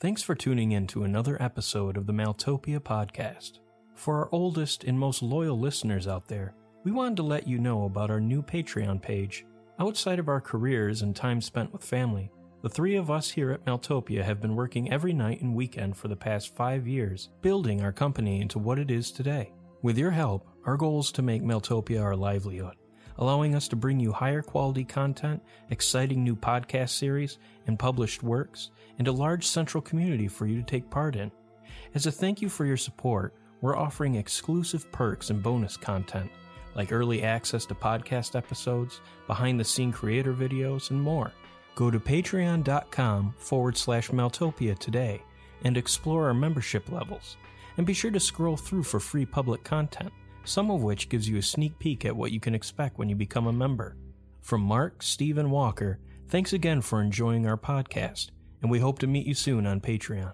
Thanks for tuning in to another episode of the Maltopia podcast. For our oldest and most loyal listeners out there, we wanted to let you know about our new Patreon page. Outside of our careers and time spent with family, the three of us here at Maltopia have been working every night and weekend for the past five years, building our company into what it is today. With your help, our goal is to make Maltopia our livelihood, allowing us to bring you higher quality content, exciting new podcast series, and published works, and a large central community for you to take part in. As a thank you for your support, we're offering exclusive perks and bonus content, like early access to podcast episodes, behind the scene creator videos, and more. Go to patreon.com forward slash Maltopia today and explore our membership levels. And be sure to scroll through for free public content, some of which gives you a sneak peek at what you can expect when you become a member. From Mark, Steve, and Walker, thanks again for enjoying our podcast, and we hope to meet you soon on Patreon.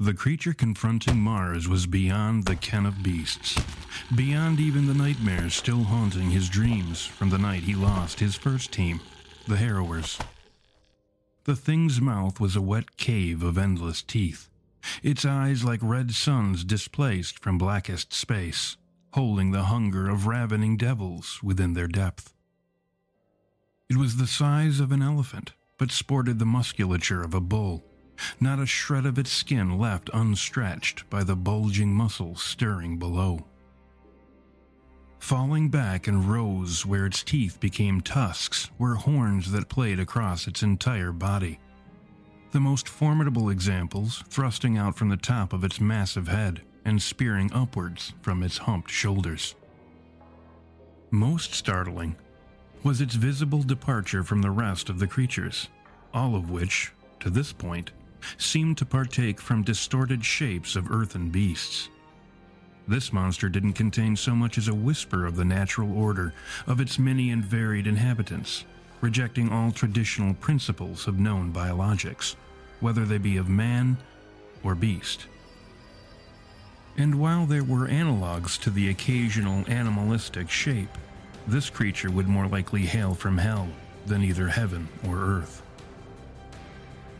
The creature confronting Mars was beyond the ken of beasts, beyond even the nightmares still haunting his dreams from the night he lost his first team, the Harrowers. The thing's mouth was a wet cave of endless teeth, its eyes like red suns displaced from blackest space, holding the hunger of ravening devils within their depth. It was the size of an elephant, but sported the musculature of a bull, not a shred of its skin left unstretched by the bulging muscles stirring below. Falling back and rose where its teeth became tusks were horns that played across its entire body. The most formidable examples thrusting out from the top of its massive head and spearing upwards from its humped shoulders. Most startling was its visible departure from the rest of the creatures, all of which, to this point, seemed to partake from distorted shapes of earthen beasts. This monster didn't contain so much as a whisper of the natural order of its many and varied inhabitants, rejecting all traditional principles of known biologics, whether they be of man or beast. And while there were analogues to the occasional animalistic shape, this creature would more likely hail from hell than either heaven or earth.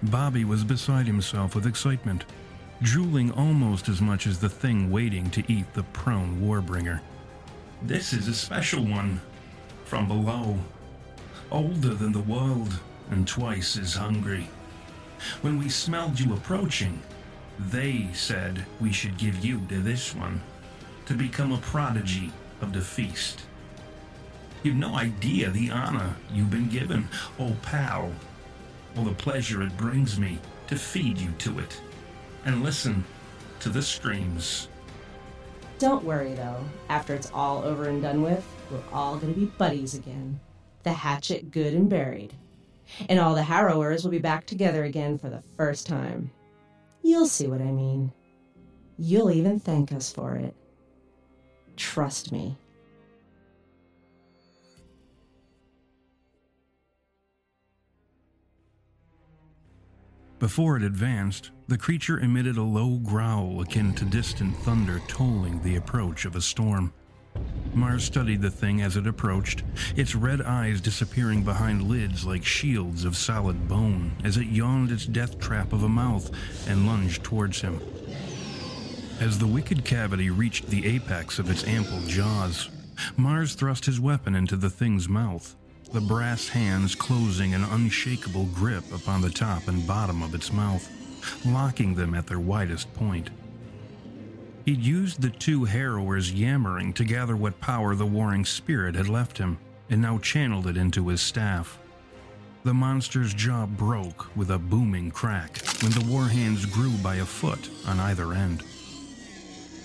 Bobby was beside himself with excitement, drooling almost as much as the thing waiting to eat the prone warbringer. This is a special one, from below, older than the world and twice as hungry. When we smelled you approaching, they said we should give you to this one to become a prodigy of the feast. You've no idea the honor you've been given, oh pal, or the pleasure it brings me to feed you to it and listen to the screams. Don't worry though, after it's all over and done with, we're all gonna be buddies again. The hatchet good and buried. And all the harrowers will be back together again for the first time. You'll see what I mean. You'll even thank us for it. Trust me. Before it advanced, the creature emitted a low growl akin to distant thunder tolling the approach of a storm. Mars studied the thing as it approached, its red eyes disappearing behind lids like shields of solid bone as it yawned its death trap of a mouth and lunged towards him. As the wicked cavity reached the apex of its ample jaws, Mars thrust his weapon into the thing's mouth, the brass hands closing an unshakable grip upon the top and bottom of its mouth, locking them at their widest point. He'd used the two harrowers yammering to gather what power the warring spirit had left him, and now channeled it into his staff. The monster's jaw broke with a booming crack when the war hands grew by a foot on either end.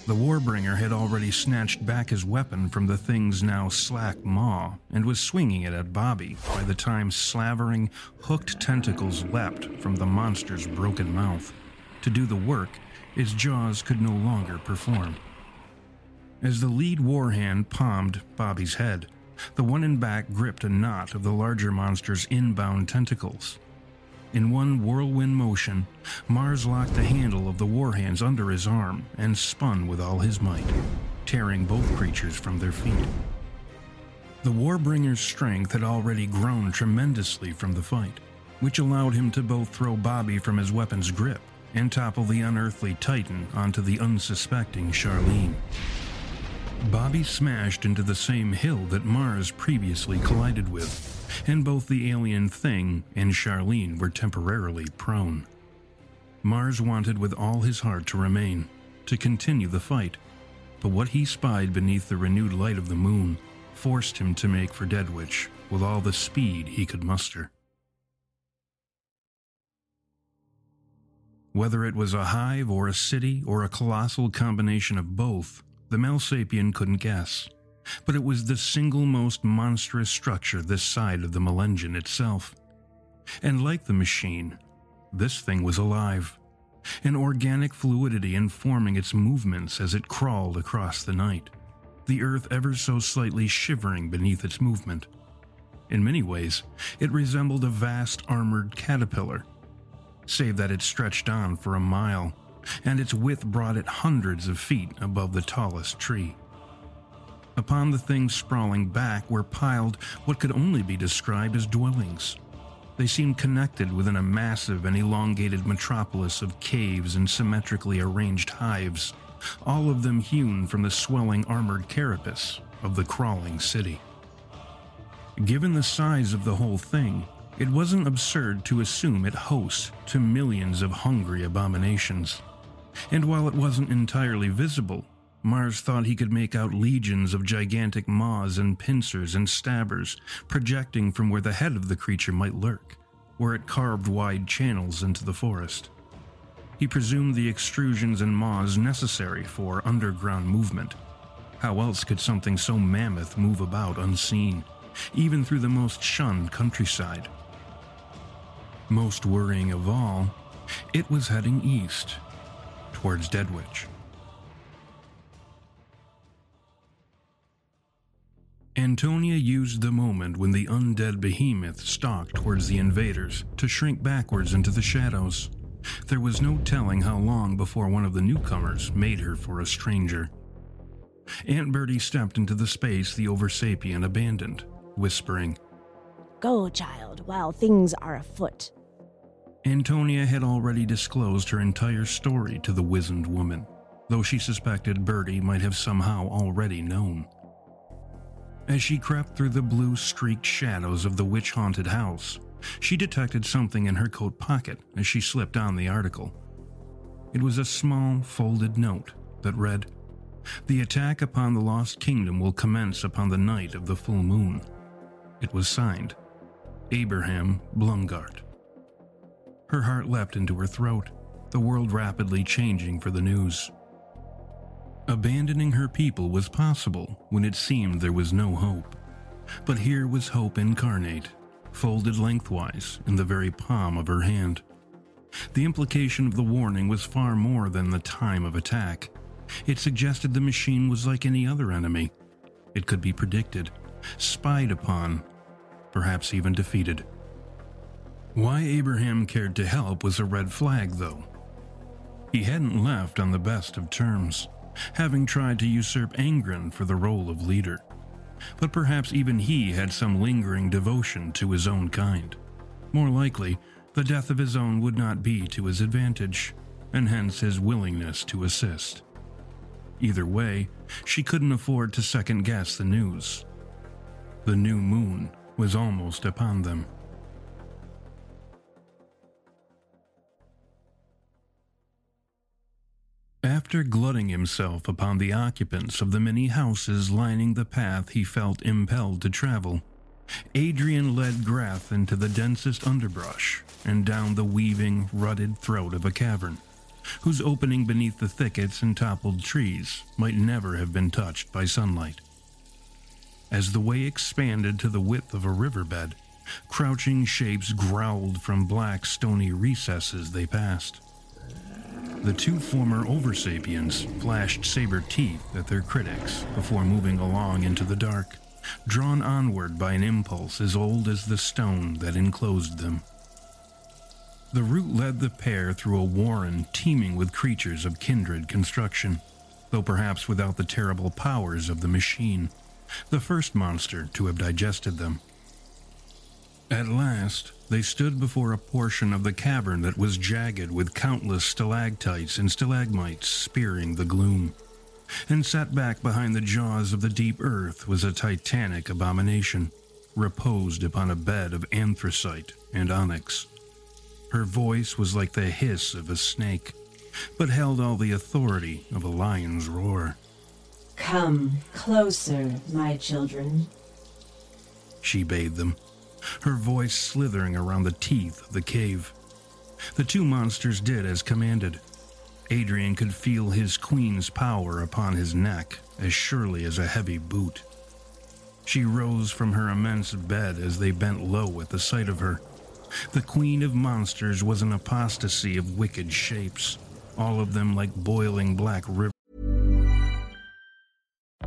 The Warbringer had already snatched back his weapon from the thing's now slack maw and was swinging it at Bobby by the time slavering, hooked tentacles leapt from the monster's broken mouth. To do the work, its jaws could no longer perform. As the lead warhand palmed Bobby's head, the one in back gripped a knot of the larger monster's inbound tentacles. In one whirlwind motion, Mars locked the handle of the warhands under his arm and spun with all his might, tearing both creatures from their feet. The Warbringer's strength had already grown tremendously from the fight, which allowed him to both throw Bobby from his weapon's grip and topple the unearthly Titan onto the unsuspecting Charlene. Bobby smashed into the same hill that Mars previously collided with, and both the alien thing and Charlene were temporarily prone. Mars wanted with all his heart to remain, to continue the fight, but what he spied beneath the renewed light of the moon forced him to make for Deadwich with all the speed he could muster. Whether it was a hive or a city or a colossal combination of both, the Melsapien couldn't guess. But it was the single most monstrous structure this side of the Melengen itself. And like the machine, this thing was alive. An organic fluidity informing its movements as it crawled across the night, the earth ever so slightly shivering beneath its movement. In many ways, it resembled a vast armored caterpillar save that it stretched on for a mile, and its width brought it hundreds of feet above the tallest tree. Upon the thing sprawling back were piled what could only be described as dwellings. They seemed connected within a massive and elongated metropolis of caves and symmetrically arranged hives, all of them hewn from the swelling armored carapace of the crawling city. Given the size of the whole thing, it wasn't absurd to assume it hosts to millions of hungry abominations. And while it wasn't entirely visible, Mars thought he could make out legions of gigantic maws and pincers and stabbers projecting from where the head of the creature might lurk, where it carved wide channels into the forest. He presumed the extrusions and maws necessary for underground movement. How else could something so mammoth move about unseen, even through the most shunned countryside? Most worrying of all, it was heading east, towards Deadwich. Antonia used the moment when the undead behemoth stalked towards the invaders to shrink backwards into the shadows. There was no telling how long before one of the newcomers made her for a stranger. Aunt Bertie stepped into the space the Oversapien abandoned, whispering, Go, child, while things are afoot. Antonia had already disclosed her entire story to the wizened woman, though she suspected Bertie might have somehow already known. As she crept through the blue streaked shadows of the witch haunted house, she detected something in her coat pocket as she slipped on the article. It was a small, folded note that read, The attack upon the Lost Kingdom will commence upon the night of the full moon. It was signed, Abraham Blumgart. Her heart leapt into her throat, the world rapidly changing for the news. Abandoning her people was possible when it seemed there was no hope. But here was hope incarnate, folded lengthwise in the very palm of her hand. The implication of the warning was far more than the time of attack. It suggested the machine was like any other enemy. It could be predicted, spied upon, perhaps even defeated. Why Abraham cared to help was a red flag, though. He hadn't left on the best of terms having tried to usurp Angren for the role of leader. But perhaps even he had some lingering devotion to his own kind. More likely, the death of his own would not be to his advantage, and hence his willingness to assist. Either way, she couldn't afford to second guess the news. The new moon was almost upon them. After glutting himself upon the occupants of the many houses lining the path he felt impelled to travel, Adrian led Greth into the densest underbrush and down the weaving, rutted throat of a cavern, whose opening beneath the thickets and toppled trees might never have been touched by sunlight. As the way expanded to the width of a riverbed, crouching shapes growled from black stony recesses they passed. The two former Oversapiens flashed saber teeth at their critics before moving along into the dark, drawn onward by an impulse as old as the stone that enclosed them. The route led the pair through a warren teeming with creatures of kindred construction, though perhaps without the terrible powers of the machine, the first monster to have digested them. At last, they stood before a portion of the cavern that was jagged with countless stalactites and stalagmites spearing the gloom. And set back behind the jaws of the deep earth was a titanic abomination, reposed upon a bed of anthracite and onyx. Her voice was like the hiss of a snake, but held all the authority of a lion's roar. Come closer, my children. She bade them her voice slithering around the teeth of the cave. The two monsters did as commanded. Adrian could feel his queen's power upon his neck as surely as a heavy boot. She rose from her immense bed as they bent low at the sight of her. The queen of monsters was an apostasy of wicked shapes, all of them like boiling black rivers.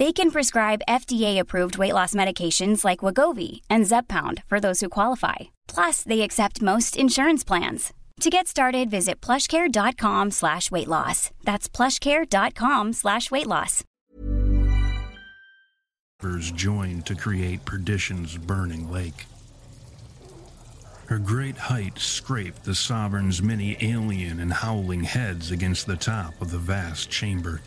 They can prescribe FDA-approved weight loss medications like Wegovy and Zepbound for those who qualify. Plus, they accept most insurance plans. To get started, visit plushcare.com slash weight loss. That's plushcare.com slash weight loss. joined to create Perdition's burning lake. Her great height scraped the sovereign's many alien and howling heads against the top of the vast chamber.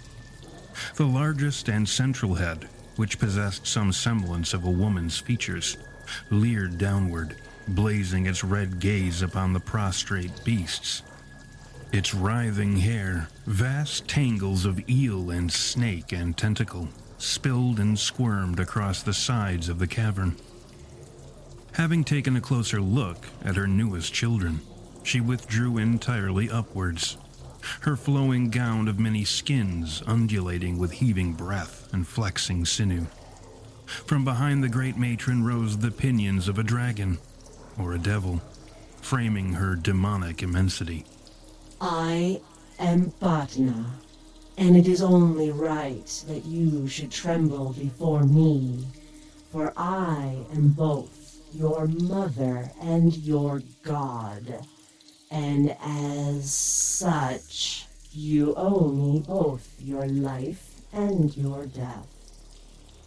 The largest and central head, which possessed some semblance of a woman's features, leered downward, blazing its red gaze upon the prostrate beasts. Its writhing hair, vast tangles of eel and snake and tentacle, spilled and squirmed across the sides of the cavern. Having taken a closer look at her newest children, she withdrew entirely upwards, her flowing gown of many skins undulating with heaving breath and flexing sinew. From behind the great matron rose the pinions of a dragon, or a devil, framing her demonic immensity. I am Patna, and it is only right that you should tremble before me, for I am both your mother and your god and as such, you owe me both your life and your death.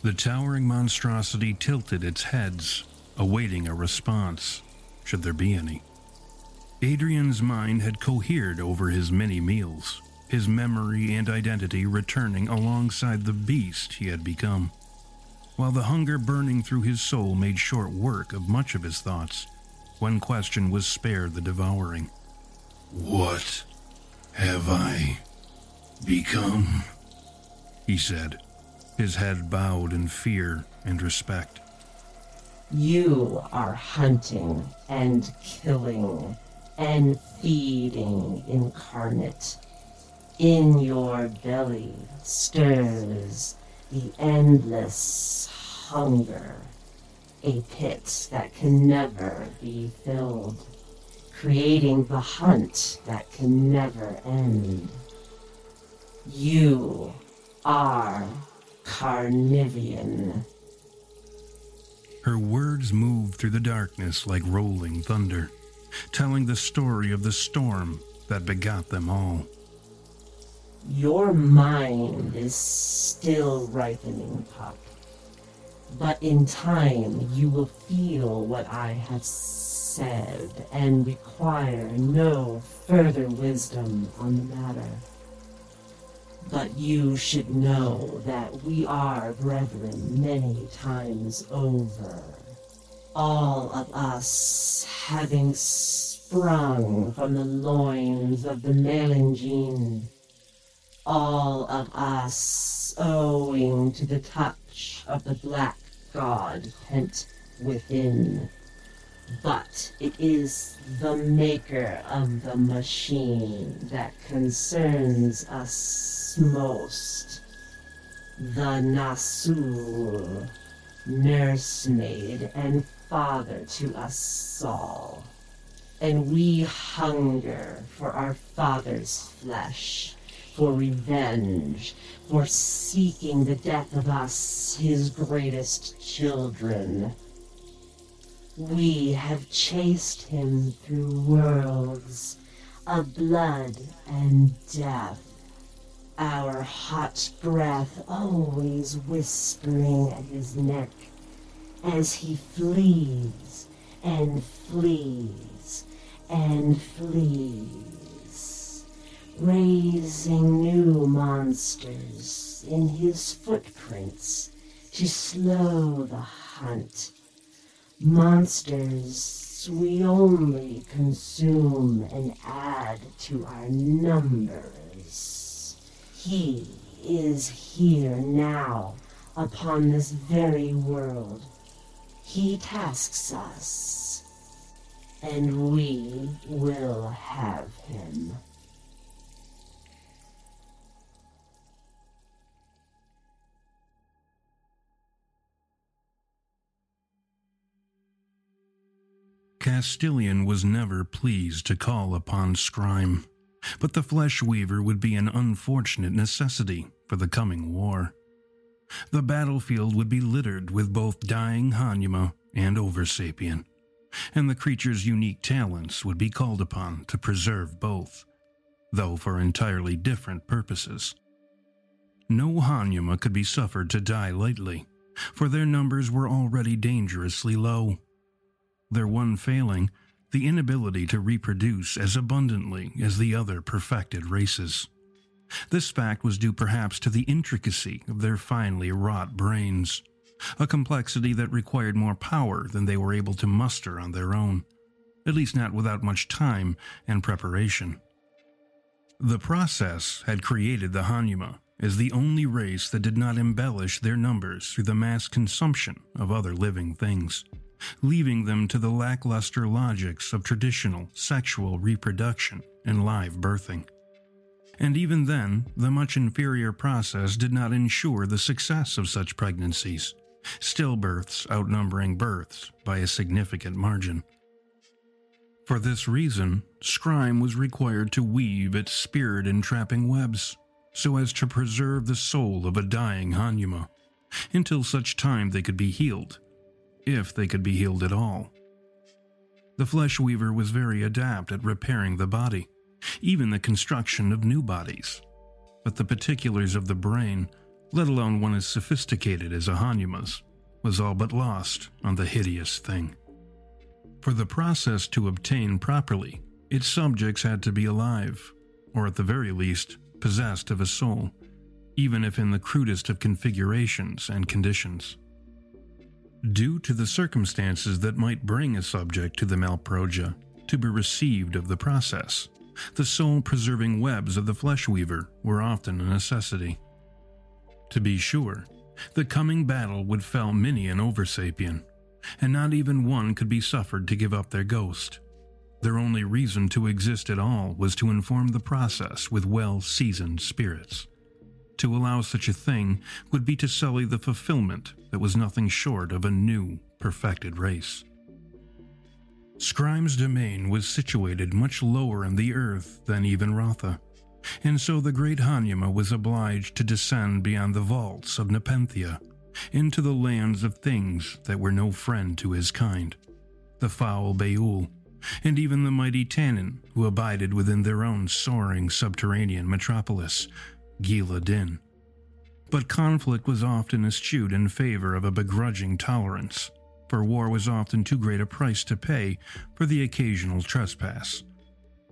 The towering monstrosity tilted its heads, awaiting a response, should there be any. Adrian's mind had cohered over his many meals, his memory and identity returning alongside the beast he had become. While the hunger burning through his soul made short work of much of his thoughts, one question was spared the devouring. What have I become? He said, his head bowed in fear and respect. You are hunting and killing and feeding incarnate. In your belly stirs the endless hunger. a pit that can never be filled, creating the hunt that can never end. You are Carnivean. Her words moved through the darkness like rolling thunder, telling the story of the storm that begot them all. Your mind is still ripening, pup. But in time, you will feel what I have said and require no further wisdom on the matter. But you should know that we are brethren many times over. All of us having sprung from the loins of the Melangine. All of us owing to the touch of the black god pent within. But it is the maker of the machine that concerns us most. The Nasul, nursemaid and father to us all. And we hunger for our father's flesh, for revenge, for seeking the death of us, his greatest children. We have chased him through worlds of blood and death, our hot breath always whispering at his neck as he flees and flees and flees, raising new monsters in his footprints to slow the hunt Monsters we only consume and add to our numbers. He is here now upon this very world. He tasks us, and we will have him. Castilian was never pleased to call upon Scrime, but the flesh weaver would be an unfortunate necessity for the coming war. The battlefield would be littered with both dying Hanuma and Oversapien, and the creature's unique talents would be called upon to preserve both, though for entirely different purposes. No Hanuma could be suffered to die lightly, for their numbers were already dangerously low their one failing, the inability to reproduce as abundantly as the other perfected races. This fact was due perhaps to the intricacy of their finely wrought brains, a complexity that required more power than they were able to muster on their own, at least not without much time and preparation. The process had created the Hanuma as the only race that did not embellish their numbers through the mass consumption of other living things leaving them to the lackluster logics of traditional sexual reproduction and live birthing. And even then, the much inferior process did not ensure the success of such pregnancies, stillbirths outnumbering births by a significant margin. For this reason, Scrime was required to weave its spirit entrapping webs so as to preserve the soul of a dying Hanuma until such time they could be healed if they could be healed at all. The flesh weaver was very adept at repairing the body, even the construction of new bodies. But the particulars of the brain, let alone one as sophisticated as a Hanuma's, was all but lost on the hideous thing. For the process to obtain properly, its subjects had to be alive, or at the very least, possessed of a soul, even if in the crudest of configurations and conditions due to the circumstances that might bring a subject to the Malproja to be received of the process. The soul preserving webs of the flesh weaver were often a necessity. To be sure, the coming battle would fell many an oversapien, and not even one could be suffered to give up their ghost. Their only reason to exist at all was to inform the process with well seasoned spirits. To allow such a thing would be to sully the fulfillment that was nothing short of a new, perfected race. Scrime's domain was situated much lower in the earth than even Rotha, and so the great Hanyama was obliged to descend beyond the vaults of Nepenthe into the lands of things that were no friend to his kind, the foul Beul, and even the mighty Tannin, who abided within their own soaring subterranean metropolis, Gila Din. But conflict was often eschewed in favor of a begrudging tolerance, for war was often too great a price to pay for the occasional trespass.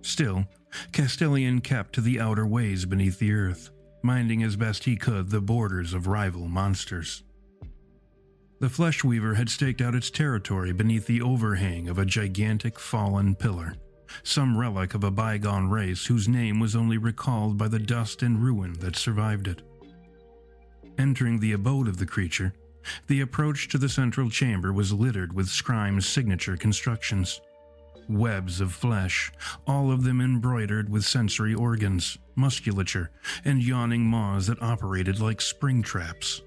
Still, Castellian kept to the outer ways beneath the earth, minding as best he could the borders of rival monsters. The flesh weaver had staked out its territory beneath the overhang of a gigantic fallen pillar, some relic of a bygone race whose name was only recalled by the dust and ruin that survived it. Entering the abode of the creature, the approach to the central chamber was littered with Scrime's signature constructions. Webs of flesh, all of them embroidered with sensory organs, musculature, and yawning maws that operated like spring traps.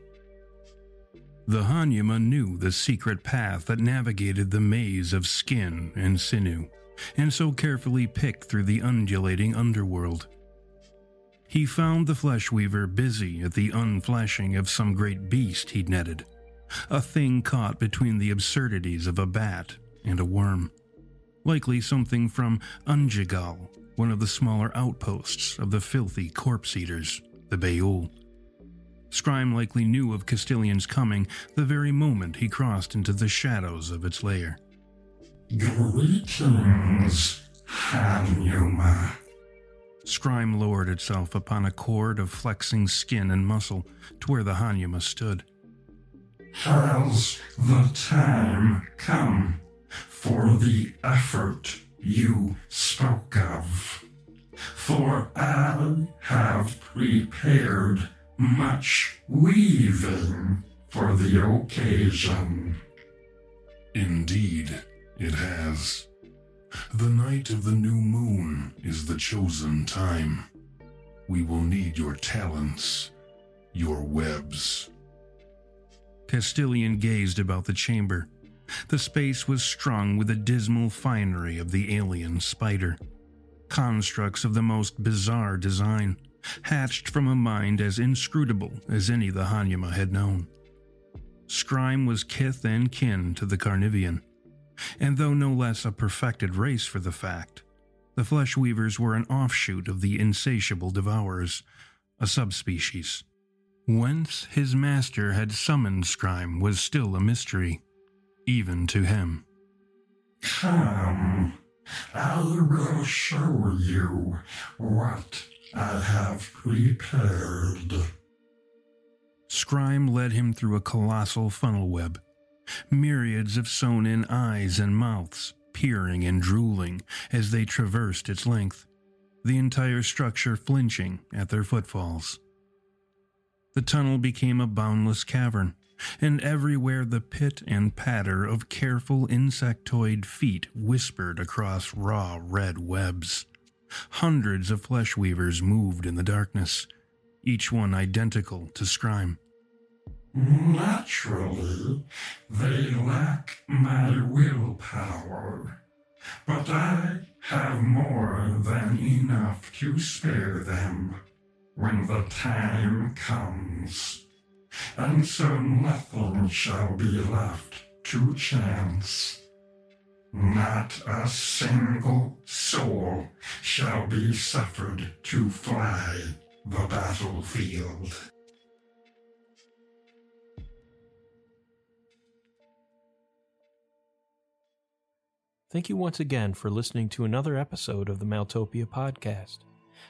The Hanyama knew the secret path that navigated the maze of skin and sinew, and so carefully picked through the undulating underworld. He found the flesh weaver busy at the unfleshing of some great beast he'd netted, a thing caught between the absurdities of a bat and a worm. Likely something from Unjigal, one of the smaller outposts of the filthy corpse eaters, the Beul. Scrime likely knew of Castellian's coming the very moment he crossed into the shadows of its lair. Greetings, Hanyuma. Scrime lowered itself upon a cord of flexing skin and muscle to where the Hanyuma stood. Has the time come for the effort you spoke of? For I have prepared much weaving for the occasion. Indeed, it has. The night of the new moon is the chosen time. We will need your talents, your webs. Castilian gazed about the chamber. The space was strung with the dismal finery of the alien spider. Constructs of the most bizarre design, hatched from a mind as inscrutable as any the Hanyama had known. Scrime was kith and kin to the Carnivean, and though no less a perfected race for the fact, the flesh weavers were an offshoot of the insatiable devourers, a subspecies. Whence his master had summoned Scrime was still a mystery, even to him. Come, I will show you what I have prepared. Scrime led him through a colossal funnel web, myriads of sewn in eyes and mouths, peering and drooling as they traversed its length, the entire structure flinching at their footfalls. The tunnel became a boundless cavern, and everywhere the pit and patter of careful insectoid feet whispered across raw red webs. Hundreds of flesh weavers moved in the darkness, each one identical to Scrime. Naturally, they lack my willpower, but I have more than enough to spare them when the time comes, and so nothing shall be left to chance. Not a single soul shall be suffered to fly the battlefield. Thank you once again for listening to another episode of the Maltopia podcast.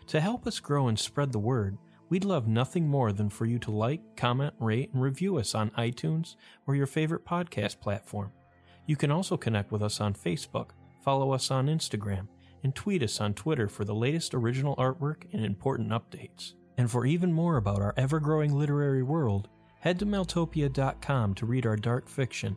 To help us grow and spread the word, we'd love nothing more than for you to like, comment, rate, and review us on iTunes or your favorite podcast platform. You can also connect with us on Facebook, follow us on Instagram, and tweet us on Twitter for the latest original artwork and important updates. And for even more about our ever growing literary world, head to Maltopia.com to read our dark fiction